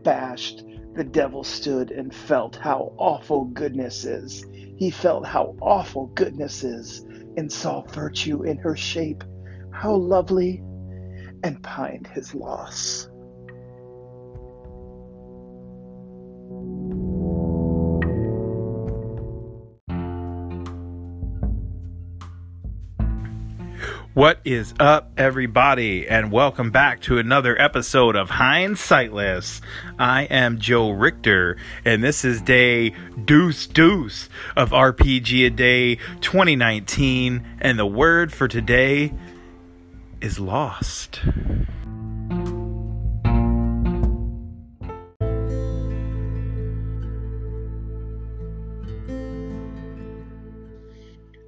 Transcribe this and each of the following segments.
abashed, the devil stood and felt how awful goodness is. He felt how awful goodness is and saw virtue in her shape, how lovely, and pined his loss. What is up, everybody, and welcome back to another episode of Hindsightless. I am Joe Richter, and this is day deuce deuce of RPG a Day 2019, and the word for today is lost.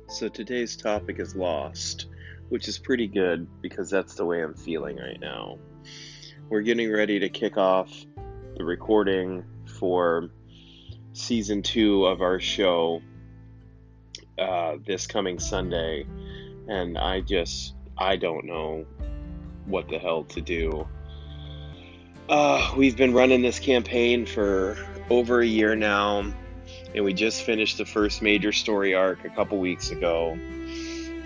So today's topic is lost which is pretty good because that's the way I'm feeling right now. We're getting ready to kick off the recording for season two of our show uh, this coming Sunday, and I just I don't know what the hell to do. Uh, we've been running this campaign for over a year now, and we just finished the first major story arc a couple weeks ago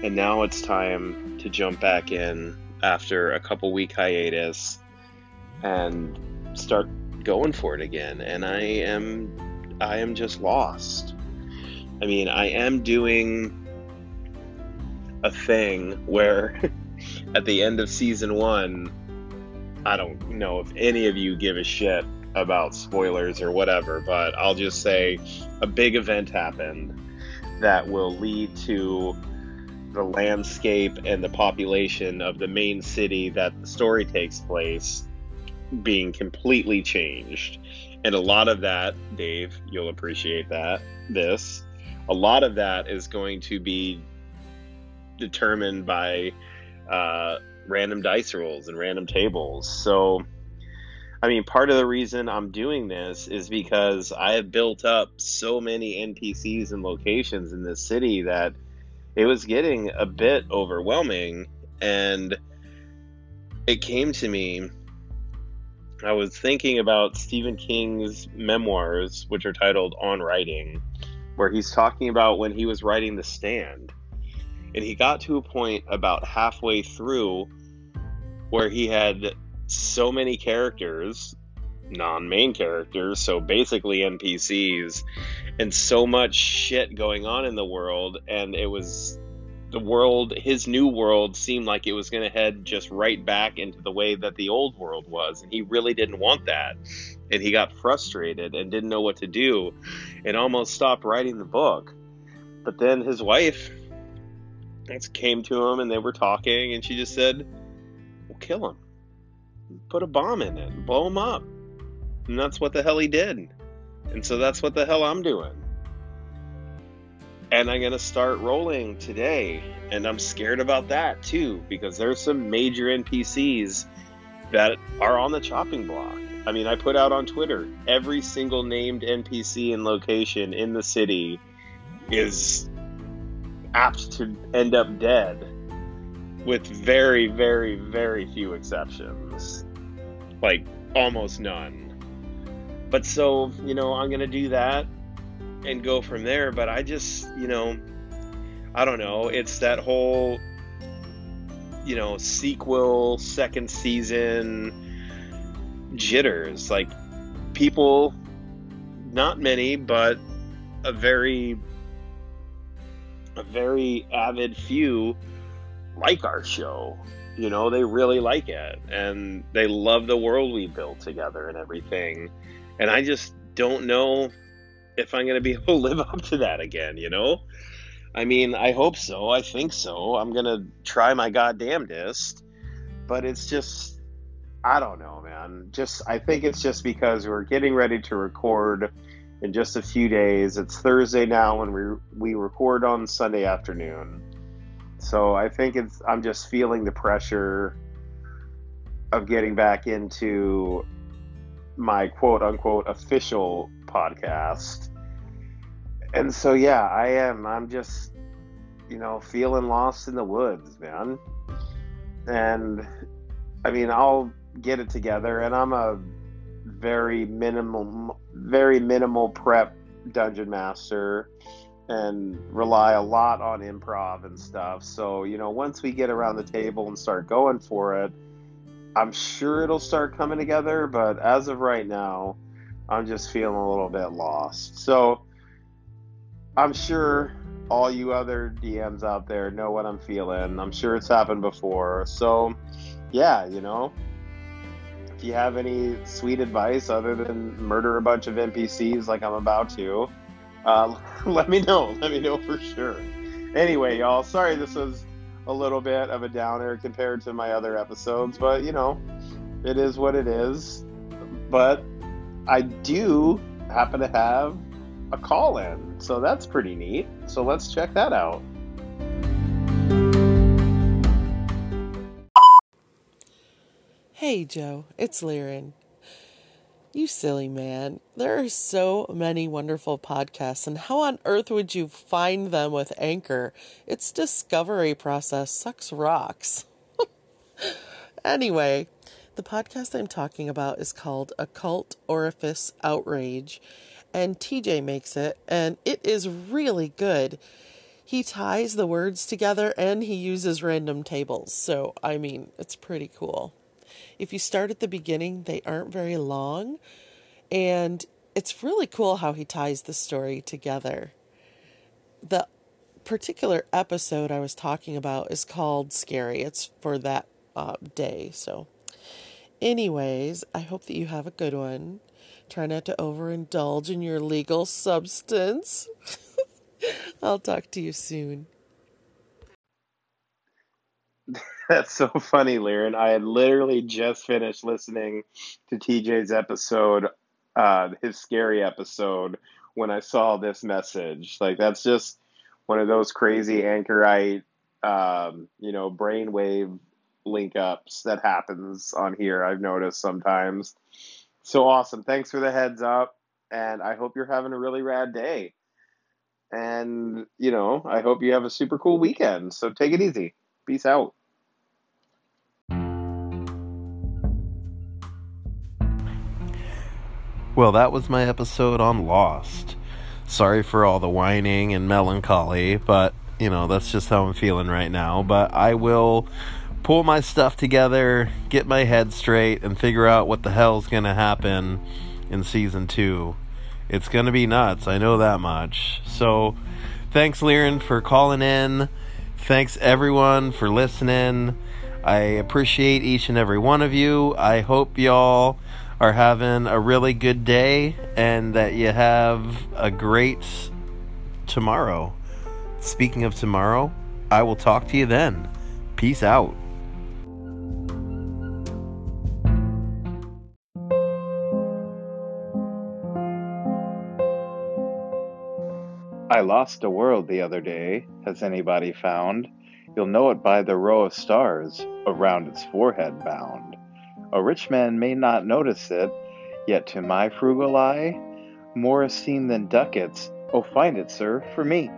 and now it's time to jump back in after a couple week hiatus and start going for it again. And i am i am just lost. I mean i am doing a thing where at the end of season one i don't know if any of you give a shit about spoilers or whatever but i'll just say a big event happened that will lead to the landscape and the population of the main city that the story takes place being completely changed. And a lot of that, Dave, you'll appreciate that, this, a lot of that is going to be determined by uh, random dice rolls and random tables. So, I mean, part of the reason I'm doing this is because I have built up so many NPCs and locations in this city that it was getting a bit overwhelming and it came to me I was thinking about Stephen King's memoirs, which are titled On Writing, where he's talking about when he was writing The Stand. And he got to a point about halfway through where he had so many characters, non main characters, so basically NPCs, and so much shit going on in the world and it was the world his new world seemed like it was going to head just right back into the way that the old world was and he really didn't want that and he got frustrated and didn't know what to do and almost stopped writing the book. But then his wife came to him and they were talking and she just said well kill him. Put a bomb in it. Blow him up and that's what the hell he did and so that's what the hell I'm doing. And I'm going to start rolling today. And I'm scared about that too, because there's some major NPCs that are on the chopping block. I mean, I put out on Twitter every single named NPC and location in the city is apt to end up dead, with very, very, very few exceptions. Like, almost none. But so, you know, I'm to do that and go from there. But I just, you know, I don't know. It's that whole, you know, sequel, second season jitters. Like, people, not many, but a very, a very avid few like our show. You know, they really like it and they love the world we built together and everything. And I just don't know if I'm going to be able to live up to that again, you know? I mean, I hope so. I think so. I'm going to try my goddamnedest. But it's just, I don't know, man. Just, I think it's just because we're getting ready to record in just a few days. It's Thursday now, and we we record on Sunday afternoon. So I think it's I'm just feeling the pressure of getting back into my quote unquote official podcast. And so yeah, I am I'm just you know, feeling lost in the woods, man. And I mean, I'll get it together and I'm a very minimal, very minimal prep dungeon master and rely a lot on improv and stuff. So, you know, once we get around the table and start going for it, I'm sure it'll start coming together. But as of right now, I'm just feeling a little bit lost. So, I'm sure all you other DMs out there know what I'm feeling. I'm sure it's happened before. So, yeah, you know, if you have any sweet advice other than murder a bunch of NPCs like I'm about to, uh, let me know. Let me know for sure. Anyway, y'all, sorry this was a little bit of a downer compared to my other episodes, but you know, it is what it is. But I do happen to have a call in, so that's pretty neat. So let's check that out. Hey Joe, it's Liren. You silly man. There are so many wonderful podcasts, and how on earth would you find them with Anchor? Its discovery process sucks rocks. anyway, the podcast I'm talking about is called Occult Orifice Outrage, and TJ makes it, and it is really good. He ties the words together and he uses random tables, so I mean, it's pretty cool if you start at the beginning, they aren't very long. And it's really cool how he ties the story together. The particular episode I was talking about is called Scary. It's for that uh, day. So, anyways, I hope that you have a good one. Try not to overindulge in your legal substance. I'll talk to you soon. That's so funny, Liren. I had literally just finished listening to TJ's episode, uh, his scary episode, when I saw this message. Like that's just one of those crazy anchorite, um, you know, brainwave link ups that happens on here. I've noticed sometimes. So awesome! Thanks for the heads up, and I hope you're having a really rad day. And you know, I hope you have a super cool weekend. So take it easy. Peace out. Well, that was my episode on Lost. Sorry for all the whining and melancholy, but you know, that's just how I'm feeling right now. But I will pull my stuff together, get my head straight, and figure out what the hell's gonna happen in season two. It's gonna be nuts, I know that much. So, thanks, Liren, for calling in. Thanks, everyone, for listening. I appreciate each and every one of you. I hope y'all are having a really good day and that you have a great tomorrow. Speaking of tomorrow, I will talk to you then. Peace out. I lost a world the other day, has anybody found? You'll know it by the row of stars around its forehead bound. A rich man may not notice it, yet to my frugal eye, more esteem than ducats, oh find it, sir, for me.